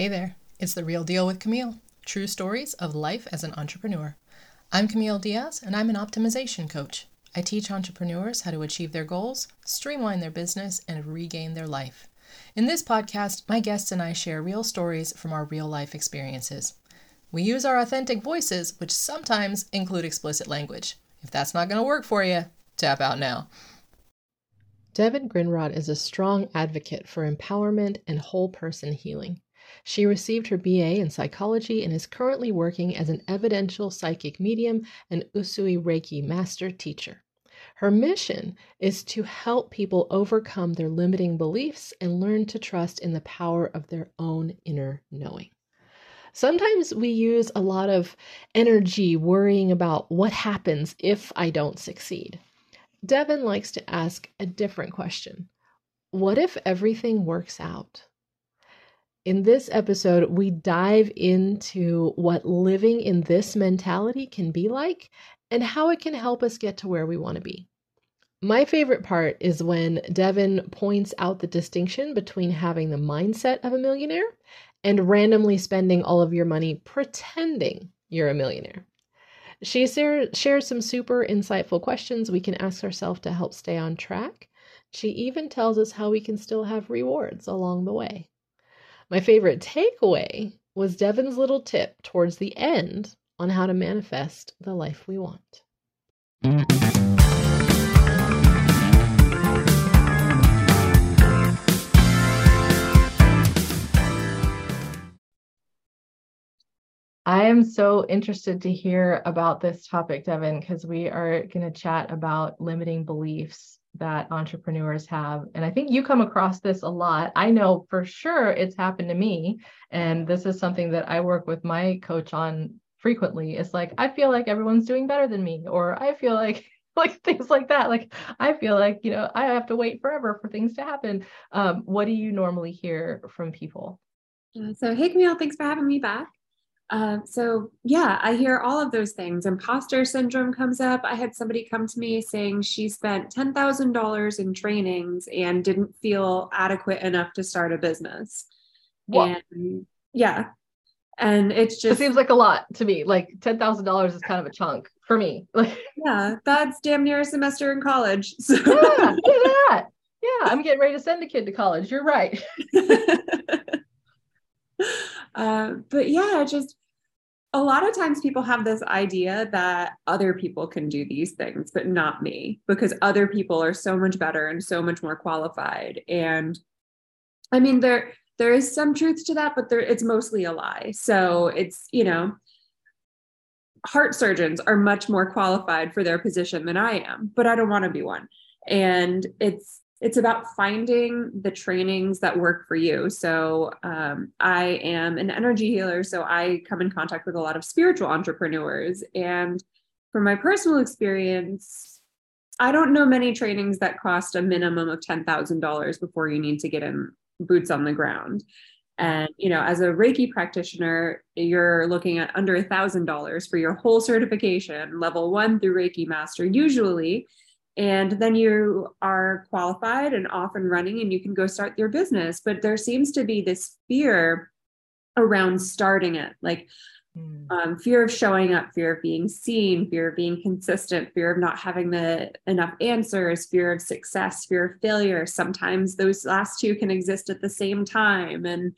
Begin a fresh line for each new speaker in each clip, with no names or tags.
Hey there, it's The Real Deal with Camille True Stories of Life as an Entrepreneur. I'm Camille Diaz, and I'm an optimization coach. I teach entrepreneurs how to achieve their goals, streamline their business, and regain their life. In this podcast, my guests and I share real stories from our real life experiences. We use our authentic voices, which sometimes include explicit language. If that's not going to work for you, tap out now. Devin Grindrod is a strong advocate for empowerment and whole person healing. She received her BA in psychology and is currently working as an evidential psychic medium and Usui Reiki master teacher. Her mission is to help people overcome their limiting beliefs and learn to trust in the power of their own inner knowing. Sometimes we use a lot of energy worrying about what happens if I don't succeed. Devin likes to ask a different question What if everything works out? In this episode, we dive into what living in this mentality can be like and how it can help us get to where we want to be. My favorite part is when Devin points out the distinction between having the mindset of a millionaire and randomly spending all of your money pretending you're a millionaire. She shares some super insightful questions we can ask ourselves to help stay on track. She even tells us how we can still have rewards along the way. My favorite takeaway was Devin's little tip towards the end on how to manifest the life we want. I am so interested to hear about this topic, Devin, because we are going to chat about limiting beliefs that entrepreneurs have. And I think you come across this a lot. I know for sure it's happened to me. And this is something that I work with my coach on frequently. It's like, I feel like everyone's doing better than me, or I feel like, like things like that. Like, I feel like, you know, I have to wait forever for things to happen. Um, what do you normally hear from people?
Uh, so, hey, Camille, thanks for having me back. Uh, so yeah, I hear all of those things. Imposter syndrome comes up. I had somebody come to me saying she spent ten thousand dollars in trainings and didn't feel adequate enough to start a business. What? And yeah, and it's just
it seems like a lot to me. Like ten thousand dollars is kind of a chunk for me. Like
yeah, that's damn near a semester in college. So. Yeah,
look at that. Yeah, I'm getting ready to send a kid to college. You're right.
uh, but yeah, just a lot of times people have this idea that other people can do these things, but not me, because other people are so much better and so much more qualified. And I mean, there there is some truth to that, but there it's mostly a lie. So it's you know, heart surgeons are much more qualified for their position than I am, but I don't want to be one. And it's it's about finding the trainings that work for you. So, um, I am an energy healer, so I come in contact with a lot of spiritual entrepreneurs. And from my personal experience, I don't know many trainings that cost a minimum of $10,000 before you need to get in boots on the ground. And, you know, as a Reiki practitioner, you're looking at under a $1,000 for your whole certification, level one through Reiki master, usually and then you are qualified and off and running and you can go start your business. But there seems to be this fear around starting it like mm. um, fear of showing up fear of being seen fear of being consistent fear of not having the enough answers fear of success fear of failure. Sometimes those last two can exist at the same time. And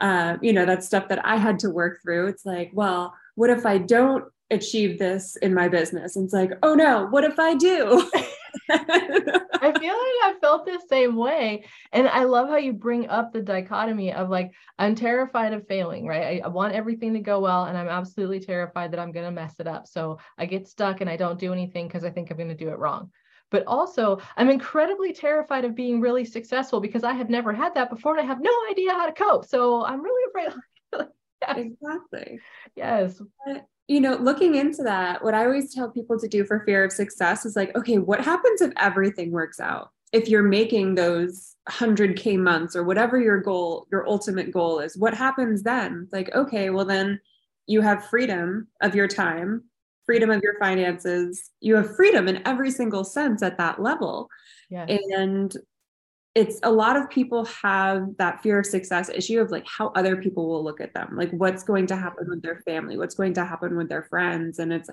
uh, you know that's stuff that i had to work through. It's like well what if i don't achieve this in my business. And it's like, oh no, what if I do?
I feel like I felt the same way. And I love how you bring up the dichotomy of like, I'm terrified of failing, right? I, I want everything to go well, and I'm absolutely terrified that I'm going to mess it up. So I get stuck and I don't do anything because I think I'm going to do it wrong. But also, I'm incredibly terrified of being really successful because I have never had that before and I have no idea how to cope. So I'm really afraid.
yes. Exactly.
Yes.
But you know, looking into that, what I always tell people to do for fear of success is like, okay, what happens if everything works out? If you're making those 100K months or whatever your goal, your ultimate goal is, what happens then? Like, okay, well, then you have freedom of your time, freedom of your finances. You have freedom in every single sense at that level. Yes. And it's a lot of people have that fear of success issue of like how other people will look at them like what's going to happen with their family what's going to happen with their friends and it's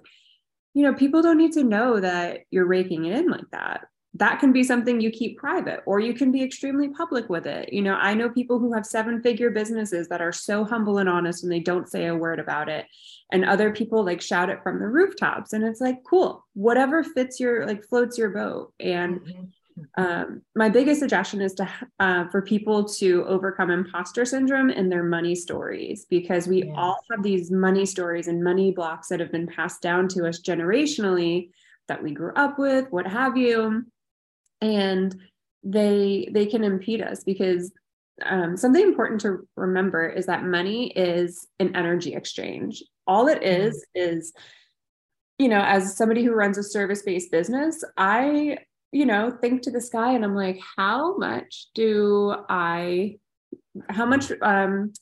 you know people don't need to know that you're raking it in like that. That can be something you keep private or you can be extremely public with it. You know i know people who have seven figure businesses that are so humble and honest and they don't say a word about it and other people like shout it from the rooftops and it's like cool whatever fits your like floats your boat and mm-hmm um, my biggest suggestion is to uh, for people to overcome imposter syndrome in their money stories because we yeah. all have these money stories and money blocks that have been passed down to us generationally that we grew up with what have you and they they can impede us because um, something important to remember is that money is an energy exchange all it mm-hmm. is is you know as somebody who runs a service-based business i you know, think to the sky and I'm like, how much do I, how much, um,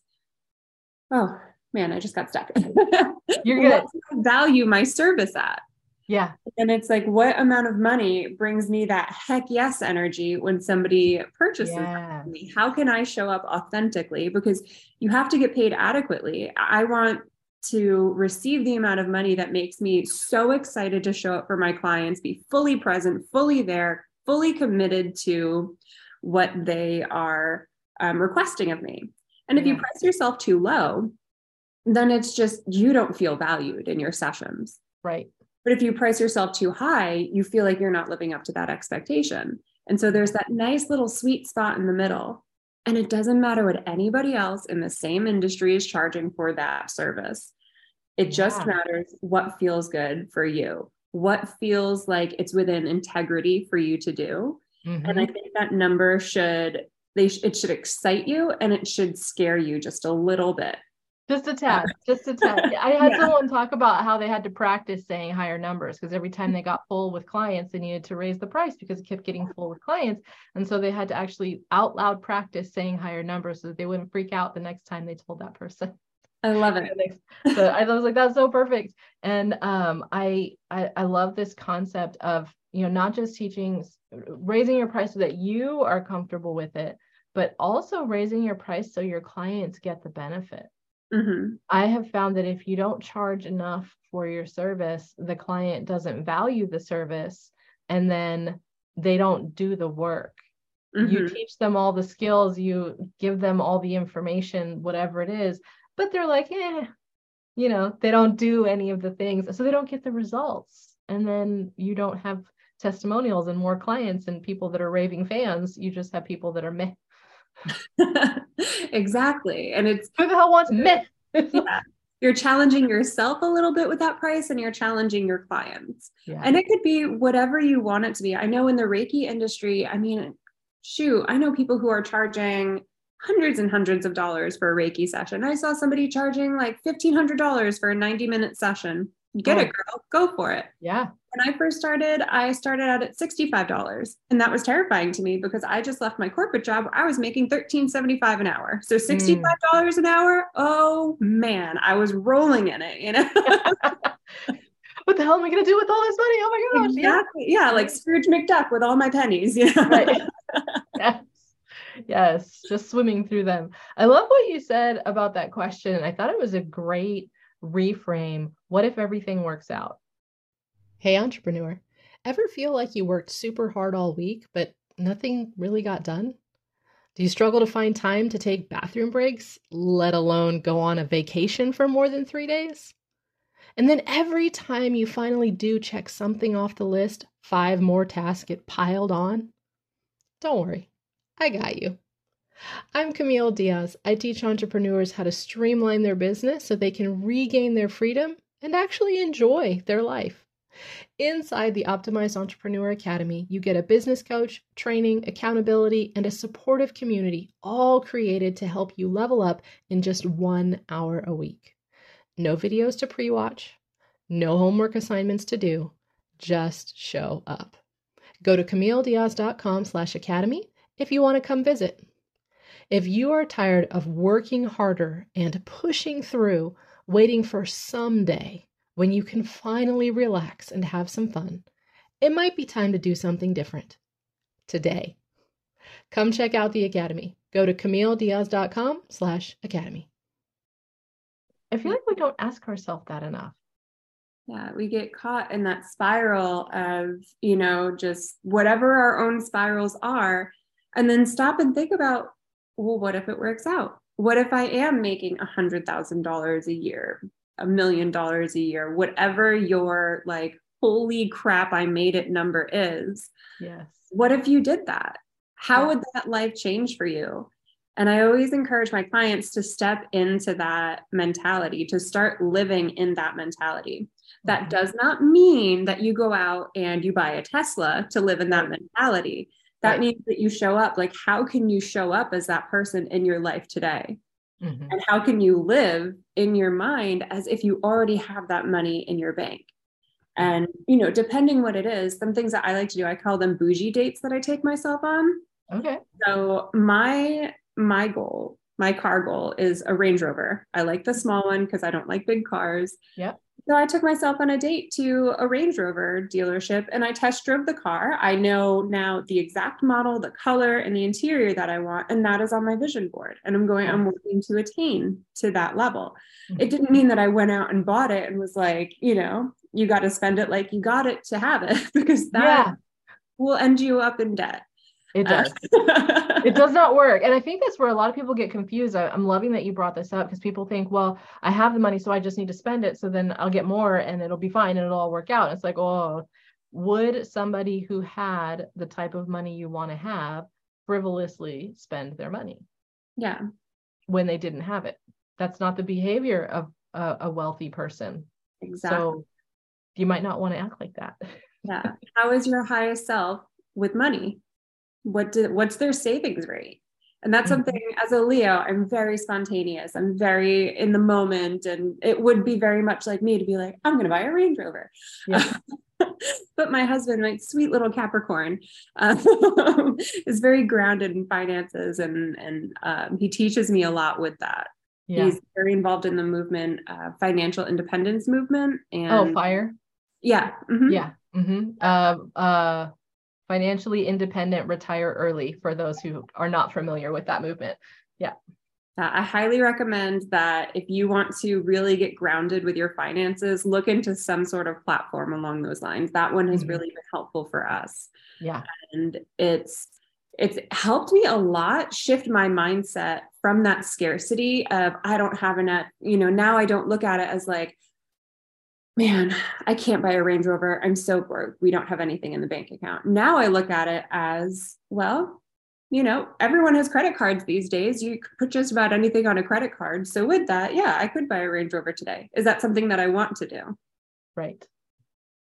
oh man, I just got stuck.
You're good.
value my service at.
Yeah.
And it's like, what amount of money brings me that heck yes energy when somebody purchases yeah. me? How can I show up authentically? Because you have to get paid adequately. I want to receive the amount of money that makes me so excited to show up for my clients, be fully present, fully there, fully committed to what they are um, requesting of me. And if you price yourself too low, then it's just you don't feel valued in your sessions.
Right.
But if you price yourself too high, you feel like you're not living up to that expectation. And so there's that nice little sweet spot in the middle and it doesn't matter what anybody else in the same industry is charging for that service. It just yeah. matters what feels good for you, what feels like it's within integrity for you to do. Mm-hmm. And I mm-hmm. think that number should they sh- it should excite you and it should scare you just a little bit.
Just a tad, just a tad. I had yeah. someone talk about how they had to practice saying higher numbers because every time they got full with clients, they needed to raise the price because it kept getting full with clients. And so they had to actually out loud practice saying higher numbers so that they wouldn't freak out the next time they told that person.
I love it.
so I was like, that's so perfect. And um, I, I I love this concept of you know not just teaching raising your price so that you are comfortable with it, but also raising your price so your clients get the benefit. Mm-hmm. I have found that if you don't charge enough for your service, the client doesn't value the service and then they don't do the work. Mm-hmm. You teach them all the skills, you give them all the information, whatever it is, but they're like, eh, you know, they don't do any of the things. So they don't get the results. And then you don't have testimonials and more clients and people that are raving fans. You just have people that are meh
exactly. And it's
who the hell wants myth?
yeah. You're challenging yourself a little bit with that price and you're challenging your clients. Yeah. And it could be whatever you want it to be. I know in the Reiki industry, I mean, shoot, I know people who are charging hundreds and hundreds of dollars for a Reiki session. I saw somebody charging like $1,500 for a 90 minute session. Get oh. it, girl. Go for it.
Yeah
when I first started, I started out at $65. And that was terrifying to me because I just left my corporate job. I was making $13.75 an hour. So $65 mm. an hour. Oh man, I was rolling in it, you know?
what the hell am I going to do with all this money? Oh my gosh.
Exactly. Yeah. yeah. Like Scrooge McDuck with all my pennies, you know? right.
yes. Yes. Just swimming through them. I love what you said about that question. I thought it was a great reframe. What if everything works out? Hey, entrepreneur, ever feel like you worked super hard all week, but nothing really got done? Do you struggle to find time to take bathroom breaks, let alone go on a vacation for more than three days? And then every time you finally do check something off the list, five more tasks get piled on? Don't worry, I got you. I'm Camille Diaz. I teach entrepreneurs how to streamline their business so they can regain their freedom and actually enjoy their life. Inside the Optimized Entrepreneur Academy, you get a business coach, training, accountability, and a supportive community, all created to help you level up in just one hour a week. No videos to pre watch, no homework assignments to do, just show up. Go to CamilleDiaz.com slash academy if you want to come visit. If you are tired of working harder and pushing through, waiting for someday when you can finally relax and have some fun, it might be time to do something different. Today.
come check out the Academy. Go to CamilleDiaz.com slash Academy. I feel like we don't ask ourselves that enough.
Yeah, we get caught in that spiral of, you know, just whatever our own spirals are, and then stop and think about, well, what if it works out? What if I am making a hundred thousand dollars a year, a million dollars a year, whatever your like, holy crap, I made it number is?
Yes.
What if you did that? How yeah. would that life change for you? And I always encourage my clients to step into that mentality, to start living in that mentality. That mm-hmm. does not mean that you go out and you buy a Tesla to live in that mentality. That right. means that you show up. Like, how can you show up as that person in your life today? Mm-hmm. And how can you live in your mind as if you already have that money in your bank? And, you know, depending what it is, some things that I like to do, I call them bougie dates that I take myself on.
Okay.
So my my goal, my car goal is a Range Rover. I like the small one because I don't like big cars.
Yep.
So I took myself on a date to a Range Rover dealership and I test drove the car. I know now the exact model, the color, and the interior that I want. And that is on my vision board. And I'm going, I'm working to attain to that level. Mm-hmm. It didn't mean that I went out and bought it and was like, you know, you got to spend it like you got it to have it because that yeah. will end you up in debt.
It uh, does. it does not work. And I think that's where a lot of people get confused. I, am loving that you brought this up because people think, well, I have the money, so I just need to spend it. So then I'll get more and it'll be fine and it'll all work out. it's like, oh, would somebody who had the type of money you want to have frivolously spend their money?
Yeah.
When they didn't have it. That's not the behavior of a, a wealthy person.
Exactly. So
you might not want to act like that.
yeah. How is your highest self with money? What did what's their savings rate and that's mm-hmm. something as a leo i'm very spontaneous i'm very in the moment and it would be very much like me to be like i'm going to buy a range rover yeah. but my husband my sweet little capricorn um, is very grounded in finances and and um, he teaches me a lot with that yeah. he's very involved in the movement uh, financial independence movement oh, and
oh fire
yeah
mm-hmm. yeah mm-hmm. uh, uh financially independent, retire early for those who are not familiar with that movement. Yeah.
I highly recommend that if you want to really get grounded with your finances, look into some sort of platform along those lines. That one has mm-hmm. really been helpful for us.
Yeah.
And it's it's helped me a lot shift my mindset from that scarcity of I don't have enough, you know, now I don't look at it as like man, I can't buy a Range Rover. I'm so broke. We don't have anything in the bank account. Now I look at it as, well, you know, everyone has credit cards these days. You could put just about anything on a credit card. So with that, yeah, I could buy a Range Rover today. Is that something that I want to do?
Right.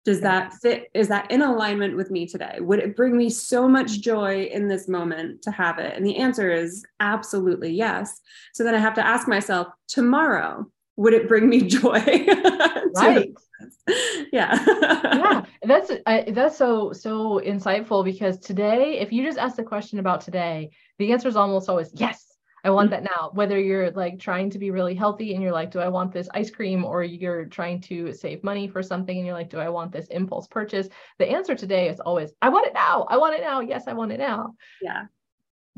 Does that fit? Is that in alignment with me today? Would it bring me so much joy in this moment to have it? And the answer is absolutely yes. So then I have to ask myself tomorrow, would it bring me joy?
right.
yeah.
yeah. That's I, that's so so insightful because today, if you just ask the question about today, the answer is almost always yes. I want mm-hmm. that now. Whether you're like trying to be really healthy and you're like, do I want this ice cream? Or you're trying to save money for something and you're like, do I want this impulse purchase? The answer today is always, I want it now. I want it now. Yes, I want it now.
Yeah.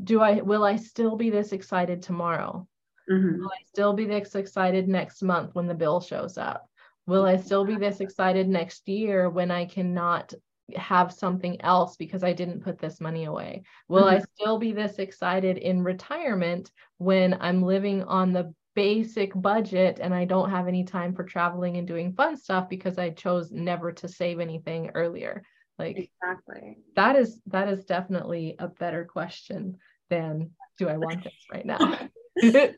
Do I, will I still be this excited tomorrow? Mm-hmm. Will I still be this excited next month when the bill shows up? Will I still be this excited next year when I cannot have something else because I didn't put this money away? Will mm-hmm. I still be this excited in retirement when I'm living on the basic budget and I don't have any time for traveling and doing fun stuff because I chose never to save anything earlier? Like
exactly.
That is that is definitely a better question than do I want this right now?
that's,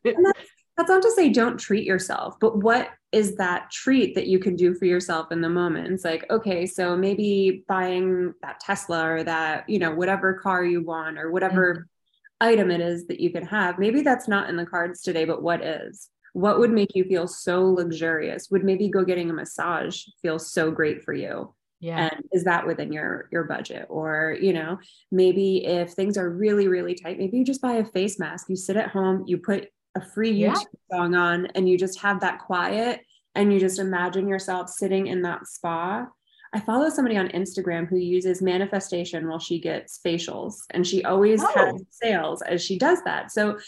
that's not to say don't treat yourself, but what is that treat that you can do for yourself in the moment? It's like, okay, so maybe buying that Tesla or that, you know, whatever car you want or whatever mm-hmm. item it is that you can have. Maybe that's not in the cards today, but what is? What would make you feel so luxurious? Would maybe go getting a massage feel so great for you?
Yeah
and is that within your your budget or you know maybe if things are really really tight maybe you just buy a face mask you sit at home you put a free youtube yeah. song on and you just have that quiet and you just imagine yourself sitting in that spa I follow somebody on Instagram who uses manifestation while she gets facials, and she always oh. has sales as she does that. So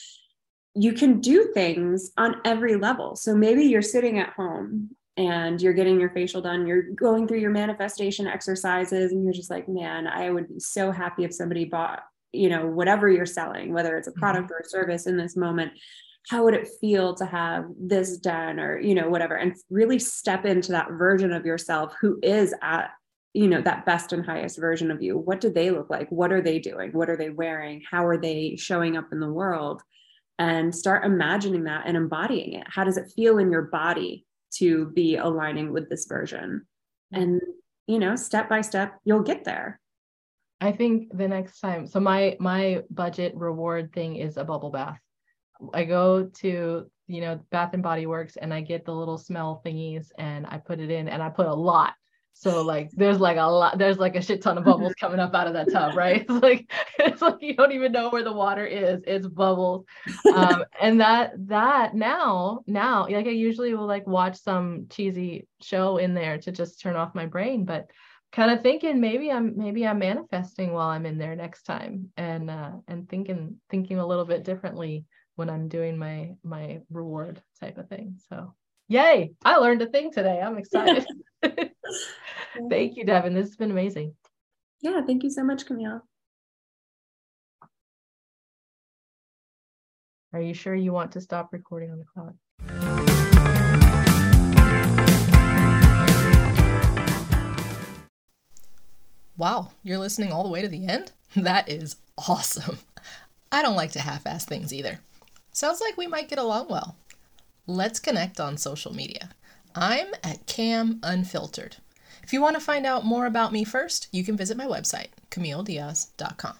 you can do things on every level. So maybe you're sitting at home and you're getting your facial done, you're going through your manifestation exercises, and you're just like, man, I would be so happy if somebody bought, you know, whatever you're selling, whether it's a mm-hmm. product or a service in this moment. How would it feel to have this done? or, you know, whatever, and really step into that version of yourself who is at you know that best and highest version of you. What do they look like? What are they doing? What are they wearing? How are they showing up in the world? And start imagining that and embodying it. How does it feel in your body to be aligning with this version. Mm-hmm. And you know step by step you'll get there.
I think the next time so my my budget reward thing is a bubble bath. I go to you know bath and body works and i get the little smell thingies and i put it in and i put a lot so like there's like a lot, there's like a shit ton of bubbles coming up out of that tub, right? It's like it's like you don't even know where the water is. It's bubbles. Um, and that that now, now, like I usually will like watch some cheesy show in there to just turn off my brain, but kind of thinking maybe I'm maybe I'm manifesting while I'm in there next time and uh and thinking thinking a little bit differently when I'm doing my my reward type of thing. So yay, I learned a thing today. I'm excited. thank you, Devin. This has been amazing.
Yeah, thank you so much, Camille.
Are you sure you want to stop recording on the cloud?
Wow, you're listening all the way to the end? That is awesome. I don't like to half ass things either. Sounds like we might get along well. Let's connect on social media. I'm at Cam Unfiltered. If you want to find out more about me first, you can visit my website, CamilleDiaz.com.